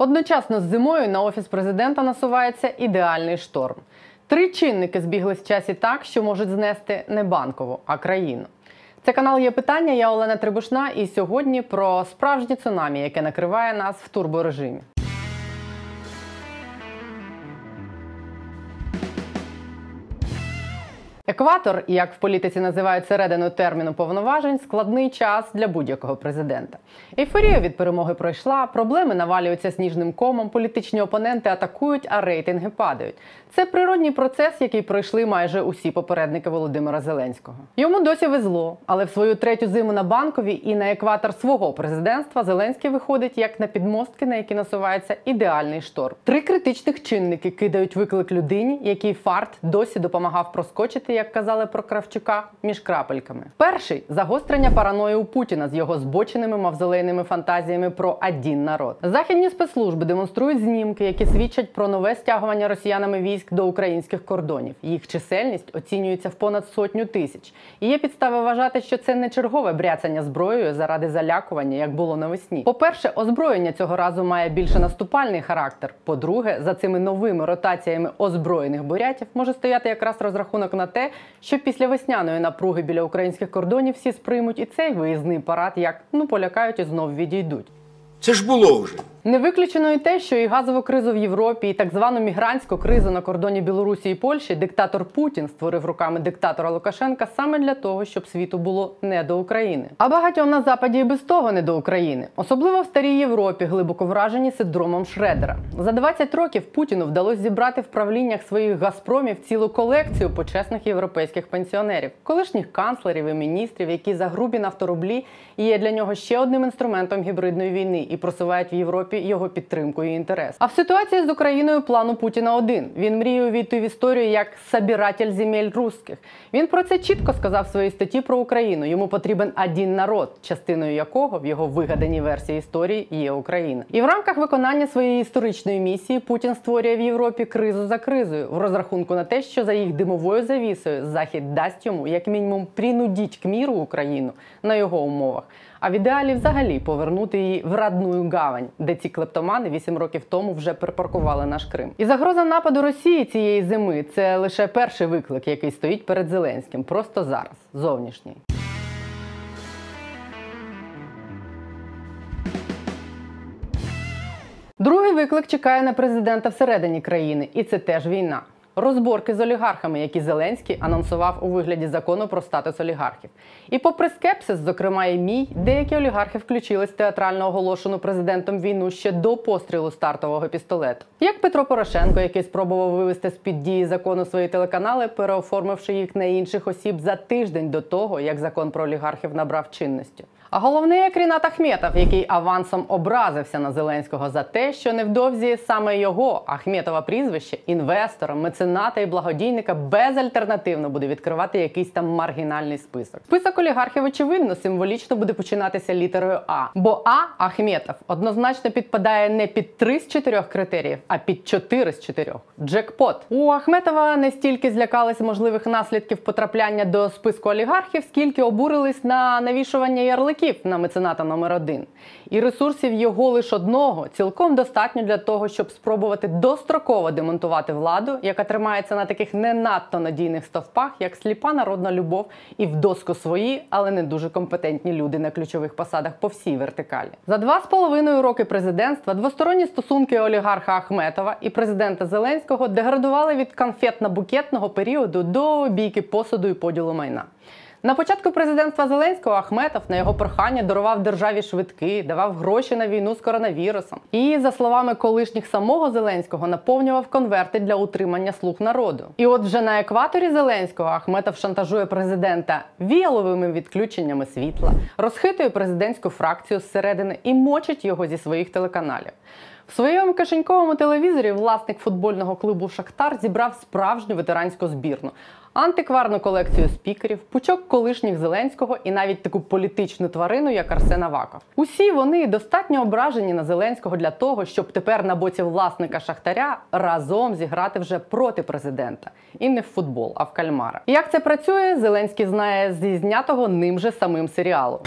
Одночасно з зимою на офіс президента насувається ідеальний шторм. Три чинники збіглись в часі так, що можуть знести не банкову, а країну. Це канал є питання. Я Олена Трибушна, і сьогодні про справжнє цунамі, яке накриває нас в турборежимі. Екватор, як в політиці називають середину терміну повноважень, складний час для будь-якого президента. Ейфорія від перемоги пройшла, проблеми навалюються сніжним комом, політичні опоненти атакують, а рейтинги падають. Це природній процес, який пройшли майже усі попередники Володимира Зеленського. Йому досі везло, але в свою третю зиму на банковій і на екватор свого президентства Зеленський виходить як на підмостки, на які насувається ідеальний шторм. Три критичних чинники кидають виклик людині, який фарт досі допомагав проскочити як казали про Кравчука, між крапельками. Перший загострення параної у Путіна з його збоченими мавзолейними фантазіями про один народ. Західні спецслужби демонструють знімки, які свідчать про нове стягування росіянами військ до українських кордонів. Їх чисельність оцінюється в понад сотню тисяч. І є підстави вважати, що це не чергове бряцання зброєю заради залякування, як було навесні. По-перше, озброєння цього разу має більше наступальний характер. По-друге, за цими новими ротаціями озброєних бурятів може стояти якраз розрахунок на те, що після весняної напруги біля українських кордонів всі сприймуть і цей виїзний парад, як ну полякають і знов відійдуть. Це ж було вже. Не виключено і те, що і газову кризу в Європі, і так звану мігрантську кризу на кордоні Білорусі і Польщі диктатор Путін створив руками диктатора Лукашенка саме для того, щоб світу було не до України. А багатьом на западі і без того не до України, особливо в старій Європі, глибоко вражені синдромом Шредера. За 20 років Путіну вдалося зібрати в правліннях своїх газпромів цілу колекцію почесних європейських пенсіонерів, колишніх канцлерів і міністрів, які за грубі нафторублі є для нього ще одним інструментом гібридної війни і просувають в Європі його підтримку і інтерес. А в ситуації з Україною плану Путіна один. Він мріє увійти в історію як собиратель земель русських. Він про це чітко сказав в своїй статті про Україну. Йому потрібен один народ, частиною якого в його вигаданій версії історії є Україна. І в рамках виконання своєї історичної місії Путін створює в Європі кризу за кризою в розрахунку на те, що за їх димовою завісою захід дасть йому як мінімум принудіть к міру Україну на його умовах. А в ідеалі взагалі повернути її в радную гавань, де ці клептомани 8 років тому вже припаркували наш Крим. І загроза нападу Росії цієї зими це лише перший виклик, який стоїть перед Зеленським. Просто зараз, зовнішній. Другий виклик чекає на президента всередині країни, і це теж війна. Розборки з олігархами, які Зеленський анонсував у вигляді закону про статус олігархів. І попри скепсис, зокрема і мій, деякі олігархи включились в театрально оголошену президентом війну ще до пострілу стартового пістолету. Як Петро Порошенко, який спробував вивести з під дії закону свої телеканали, переоформивши їх на інших осіб за тиждень до того, як закон про олігархів набрав чинності. А головний як Рінат Ахметов, який авансом образився на Зеленського за те, що невдовзі саме його Ахметова прізвище інвестора, мецената і благодійника безальтернативно буде відкривати якийсь там маргінальний список. Список олігархів очевидно символічно буде починатися літерою А. Бо А Ахметов однозначно підпадає не під три з чотирьох критеріїв, а під чотири з чотирьох. Джекпот у Ахметова не стільки злякались можливих наслідків потрапляння до списку олігархів, скільки обурились на навішування ярликів на мецената номер один. І ресурсів його лише одного цілком достатньо для того, щоб спробувати достроково демонтувати владу, яка тримається на таких не надто надійних стовпах, як сліпа народна любов і в доску свої, але не дуже компетентні люди на ключових посадах по всій вертикалі. За два з половиною роки президентства двосторонні стосунки олігарха Ахметова і президента Зеленського деградували від конфетно-букетного періоду до бійки посуду і поділу майна. На початку президентства Зеленського Ахметов на його прохання дарував державі швидки, давав гроші на війну з коронавірусом. І, за словами колишніх самого Зеленського, наповнював конверти для утримання слуг народу. І от вже на екваторі Зеленського Ахметов шантажує президента віяловими відключеннями світла, розхитує президентську фракцію зсередини і мочить його зі своїх телеканалів. В своєму кишеньковому телевізорі власник футбольного клубу Шахтар зібрав справжню ветеранську збірну антикварну колекцію спікерів, пучок колишніх Зеленського і навіть таку політичну тварину, як Арсен Аваков. Усі вони достатньо ображені на Зеленського для того, щоб тепер на боці власника Шахтаря разом зіграти вже проти президента. І не в футбол, а в кальмара. Як це працює, Зеленський знає зі знятого ним же самим серіалу.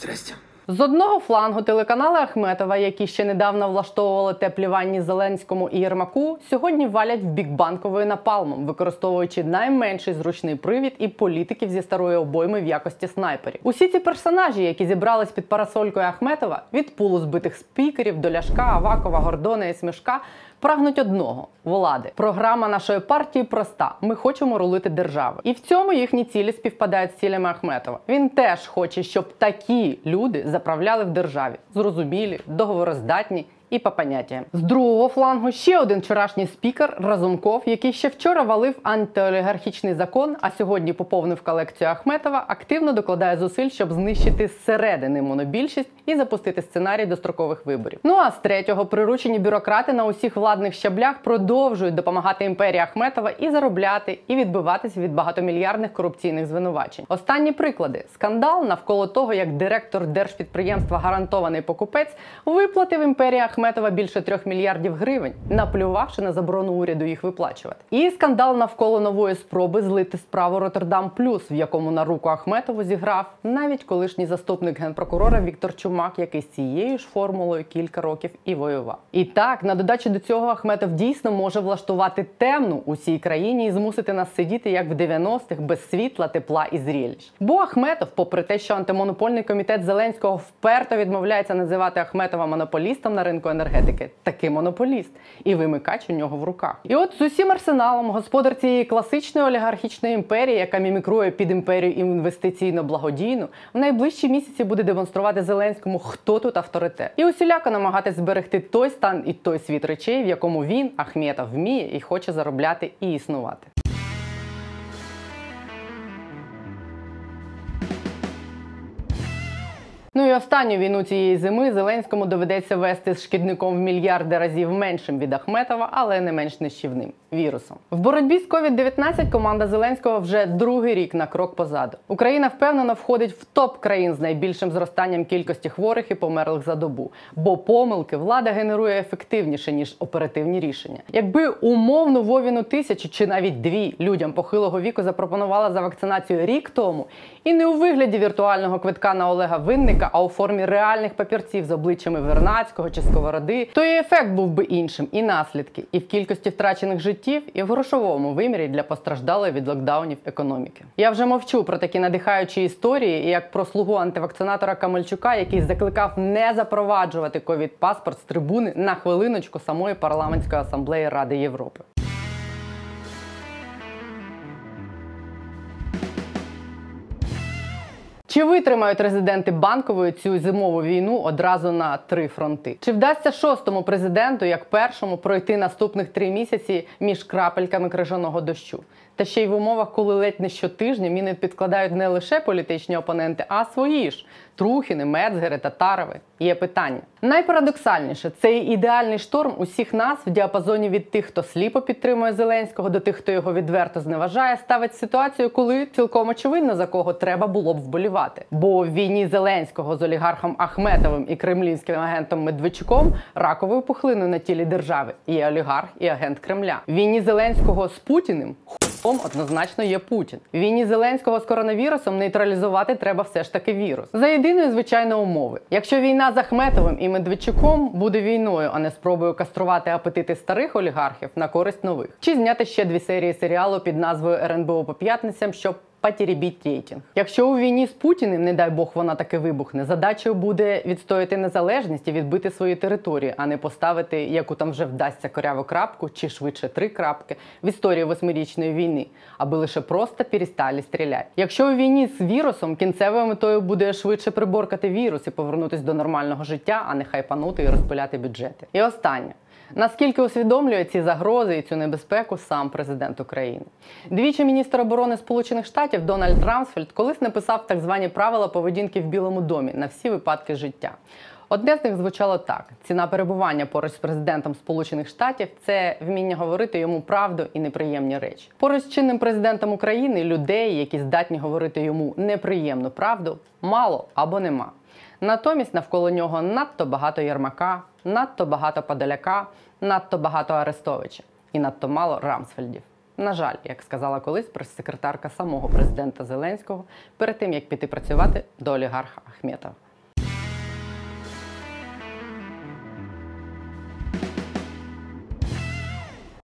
Здрасте. З одного флангу телеканали Ахметова, які ще недавно влаштовували теплі ванні Зеленському і Єрмаку, сьогодні валять в бік банкової напалмом, використовуючи найменший зручний привід і політиків зі старої обойми в якості снайперів. Усі ці персонажі, які зібрались під парасолькою Ахметова, від пулу збитих спікерів до Ляшка, Авакова, Гордона і Смішка, прагнуть одного влади. Програма нашої партії проста: ми хочемо рулити державою. І в цьому їхні цілі співпадають з цілями Ахметова. Він теж хоче, щоб такі люди заправляли в державі, зрозумілі, договороздатні. І по поняттям. з другого флангу ще один вчорашній спікер Разумков, який ще вчора валив антиолігархічний закон, а сьогодні поповнив колекцію Ахметова, активно докладає зусиль, щоб знищити зсередини монобільшість і запустити сценарій дострокових виборів. Ну а з третього приручені бюрократи на усіх владних щаблях продовжують допомагати імперії Ахметова і заробляти, і відбиватися від багатомільярдних корупційних звинувачень. Останні приклади: скандал навколо того, як директор держпідприємства гарантований покупець виплатив імперії Ахметова більше трьох мільярдів гривень, наплювавши на заборону уряду їх виплачувати. І скандал навколо нової спроби злити справу Роттердам Плюс, в якому на руку Ахметову зіграв навіть колишній заступник генпрокурора Віктор Чумак, який з цією ж формулою кілька років і воював. І так, на додачу до цього, Ахметов дійсно може влаштувати темну усій країні і змусити нас сидіти як в 90-х без світла, тепла і зрілищ. Бо Ахметов, попри те, що антимонопольний комітет Зеленського вперто відмовляється називати Ахметова монополістом на ринку енергетики, таки монополіст, і вимикач у нього в руках. І от з усім арсеналом господар цієї класичної олігархічної імперії, яка мімікрує під імперію інвестиційно благодійну, в найближчі місяці буде демонструвати Зеленському, хто тут авторитет, і усіляко намагатись зберегти той стан і той світ речей, в якому він Ахметов вміє і хоче заробляти і існувати. І останню війну цієї зими Зеленському доведеться вести з шкідником в мільярди разів меншим від Ахметова, але не менш нищівним вірусом. В боротьбі з COVID-19 команда Зеленського вже другий рік на крок позаду. Україна впевнено входить в топ країн з найбільшим зростанням кількості хворих і померлих за добу, бо помилки влада генерує ефективніше ніж оперативні рішення. Якби умовну вовіну тисячу чи навіть дві людям похилого віку запропонувала за вакцинацію рік тому, і не у вигляді віртуального квитка на Олега Винника, а у формі реальних папірців з обличчями Вернацького чи Сковороди, то і ефект був би іншим, і наслідки, і в кількості втрачених життів, і в грошовому вимірі для постраждалої від локдаунів економіки. Я вже мовчу про такі надихаючі історії, як про слугу антивакцинатора Камельчука, який закликав не запроваджувати ковід-паспорт з трибуни на хвилиночку самої парламентської асамблеї Ради Європи. Чи витримають резиденти банкової цю зимову війну одразу на три фронти? Чи вдасться шостому президенту, як першому, пройти наступних три місяці між крапельками крижаного дощу? Та ще й в умовах, коли ледь не щотижня міни підкладають не лише політичні опоненти, а свої ж Трухіни, Мецгери, Татарови. Є питання. Найпарадоксальніше цей ідеальний шторм усіх нас в діапазоні від тих, хто сліпо підтримує Зеленського, до тих, хто його відверто зневажає, ставить ситуацію, коли цілком очевидно за кого треба було б вболівати. Бо в війні Зеленського з олігархом Ахметовим і кремлівським агентом Медведчуком раковою пухлиною на тілі держави є олігарх і агент Кремля. В війні Зеленського з Путіним однозначно є Путін. Війні Зеленського з коронавірусом нейтралізувати треба все ж таки вірус. За єдиної звичайно, умови. Якщо війна з Ахметовим і Медведчуком буде війною, а не спробою каструвати апетити старих олігархів на користь нових, чи зняти ще дві серії серіалу під назвою РНБО по п'ятницям, щоб потеребіть рейтинг. Якщо у війні з Путіним, не дай Бог, вона таки вибухне, задачею буде відстояти незалежність і відбити свої території, а не поставити, яку там вже вдасться коряву крапку, чи швидше три крапки в історії восьмирічної війни, аби лише просто перестали стріляти. Якщо у війні з вірусом кінцевою метою буде швидше приборкати вірус і повернутися до нормального життя, а не хайпанути і розпиляти бюджети. І останнє. Наскільки усвідомлює ці загрози і цю небезпеку сам президент України? Двічі міністр оборони Сполучених Штатів Дональд Рамсфельд колись написав так звані правила поведінки в Білому домі на всі випадки життя. Одне з них звучало так: ціна перебування поруч з президентом Сполучених Штатів це вміння говорити йому правду і неприємні речі. Поруч з чинним президентом України людей, які здатні говорити йому неприємну правду, мало або нема. Натомість навколо нього надто багато Єрмака, надто багато Подоляка, надто багато Арестовича і надто мало Рамсфельдів. На жаль, як сказала колись прес-секретарка самого президента Зеленського перед тим як піти працювати до олігарха Ахметова.